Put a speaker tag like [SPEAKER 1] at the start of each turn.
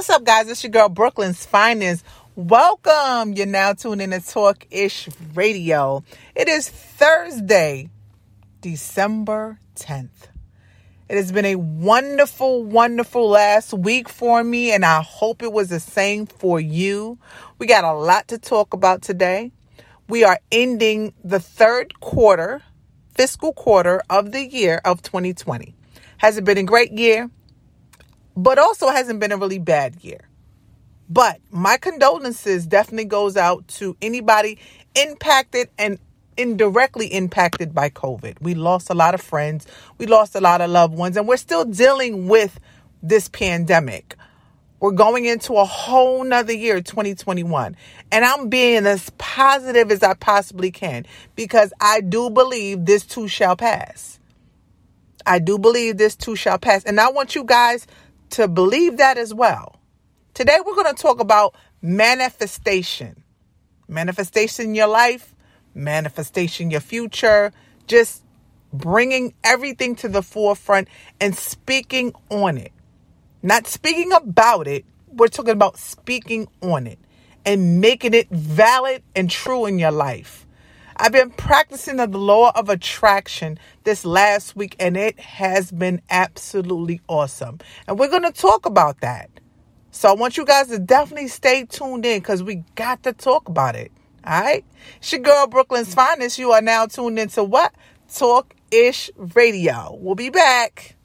[SPEAKER 1] what's up, guys? It's your girl, Brooklyn's Finest. Welcome. You're now tuned in to Talk Ish Radio. It is Thursday, December 10th. It has been a wonderful, wonderful last week for me, and I hope it was the same for you. We got a lot to talk about today. We are ending the third quarter, fiscal quarter of the year of 2020. Has it been a great year? But also hasn't been a really bad year. But my condolences definitely goes out to anybody impacted and indirectly impacted by COVID. We lost a lot of friends, we lost a lot of loved ones, and we're still dealing with this pandemic. We're going into a whole nother year, 2021. And I'm being as positive as I possibly can because I do believe this too shall pass. I do believe this too shall pass. And I want you guys to believe that as well. Today, we're going to talk about manifestation. Manifestation in your life, manifestation your future, just bringing everything to the forefront and speaking on it. Not speaking about it, we're talking about speaking on it and making it valid and true in your life. I've been practicing the law of attraction this last week and it has been absolutely awesome. And we're going to talk about that. So I want you guys to definitely stay tuned in because we got to talk about it. All right. It's your girl, Brooklyn's Finest. You are now tuned into what? Talk Ish Radio. We'll be back.